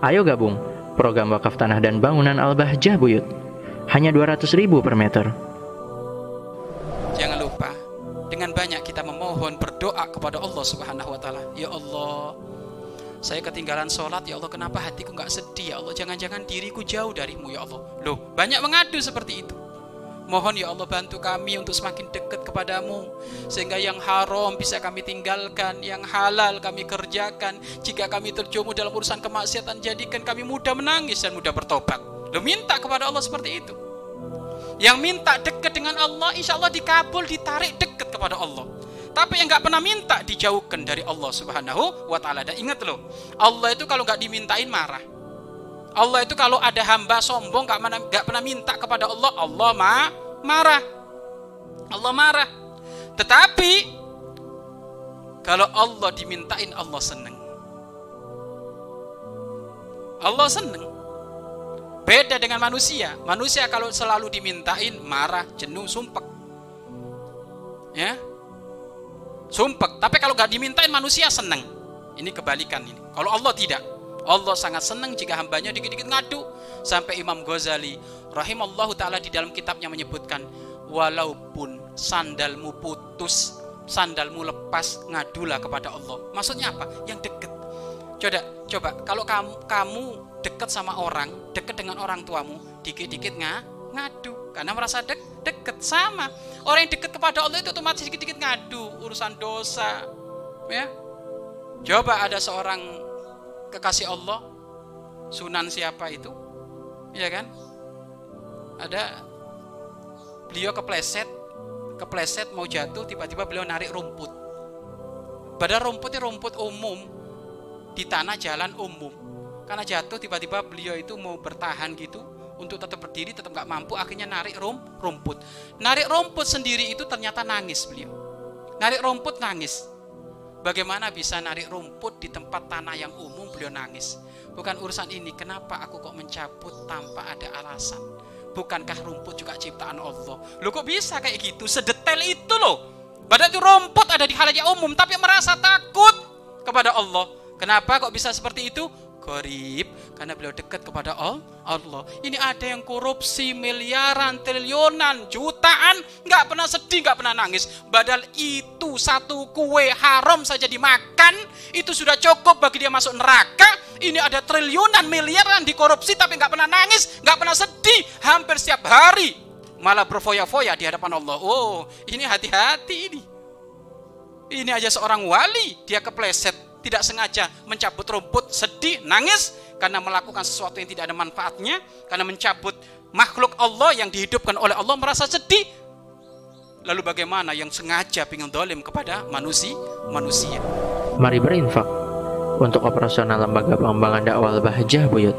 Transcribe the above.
Ayo gabung program wakaf tanah dan bangunan Al-Bahjah Buyut. Hanya 200 ribu per meter. Jangan lupa dengan banyak kita memohon berdoa kepada Allah Subhanahu wa taala. Ya Allah, saya ketinggalan sholat ya Allah kenapa hatiku nggak sedih ya Allah jangan-jangan diriku jauh darimu ya Allah loh banyak mengadu seperti itu Mohon ya Allah bantu kami untuk semakin dekat kepadamu Sehingga yang haram bisa kami tinggalkan Yang halal kami kerjakan Jika kami terjerumus dalam urusan kemaksiatan Jadikan kami mudah menangis dan mudah bertobat Lo minta kepada Allah seperti itu Yang minta dekat dengan Allah Insya Allah dikabul, ditarik dekat kepada Allah tapi yang nggak pernah minta dijauhkan dari Allah Subhanahu wa taala. Dan ingat loh, Allah itu kalau nggak dimintain marah. Allah itu kalau ada hamba sombong gak, mana, gak pernah minta kepada Allah, Allah ma marah. Allah marah. Tetapi kalau Allah dimintain Allah seneng. Allah seneng. Beda dengan manusia. Manusia kalau selalu dimintain marah, jenuh, sumpek. Ya. Sumpek. Tapi kalau gak dimintain manusia seneng. Ini kebalikan ini. Kalau Allah tidak. Allah sangat senang jika hambanya dikit-dikit ngadu. Sampai Imam Ghazali rahimallahu taala di dalam kitabnya menyebutkan walaupun sandalmu putus, sandalmu lepas, ngadulah kepada Allah. Maksudnya apa? Yang dekat. Coba coba kalau kamu kamu dekat sama orang, dekat dengan orang tuamu, dikit-dikit nga, ngadu karena merasa dek, dekat sama. Orang yang dekat kepada Allah itu otomatis dikit-dikit ngadu urusan dosa. Ya. Coba ada seorang kekasih Allah Sunan siapa itu? Ya kan? Ada beliau kepleset kepleset mau jatuh tiba-tiba beliau narik rumput. Pada rumputnya rumput umum di tanah jalan umum. Karena jatuh tiba-tiba beliau itu mau bertahan gitu untuk tetap berdiri tetap nggak mampu akhirnya narik rum, rumput. Narik rumput sendiri itu ternyata nangis beliau. Narik rumput nangis Bagaimana bisa narik rumput di tempat tanah yang umum beliau nangis. Bukan urusan ini, kenapa aku kok mencabut tanpa ada alasan? Bukankah rumput juga ciptaan Allah? Lu kok bisa kayak gitu? Sedetail itu loh. Padahal itu rumput ada di halayak umum, tapi merasa takut kepada Allah. Kenapa kok bisa seperti itu? Korib, karena beliau dekat kepada Allah. Ini ada yang korupsi miliaran, triliunan, jutaan, nggak pernah sedih, nggak pernah nangis. Padahal itu satu kue haram saja dimakan, itu sudah cukup bagi dia masuk neraka. Ini ada triliunan, miliaran dikorupsi, tapi nggak pernah nangis, nggak pernah sedih, hampir setiap hari malah berfoya-foya di hadapan Allah. Oh, ini hati-hati ini. Ini aja seorang wali, dia kepleset tidak sengaja mencabut rumput, sedih, nangis karena melakukan sesuatu yang tidak ada manfaatnya, karena mencabut makhluk Allah yang dihidupkan oleh Allah merasa sedih. Lalu bagaimana yang sengaja pingin dolim kepada manusia? manusia? Mari berinfak untuk operasional lembaga pengembangan dakwah Bahjah Buyut.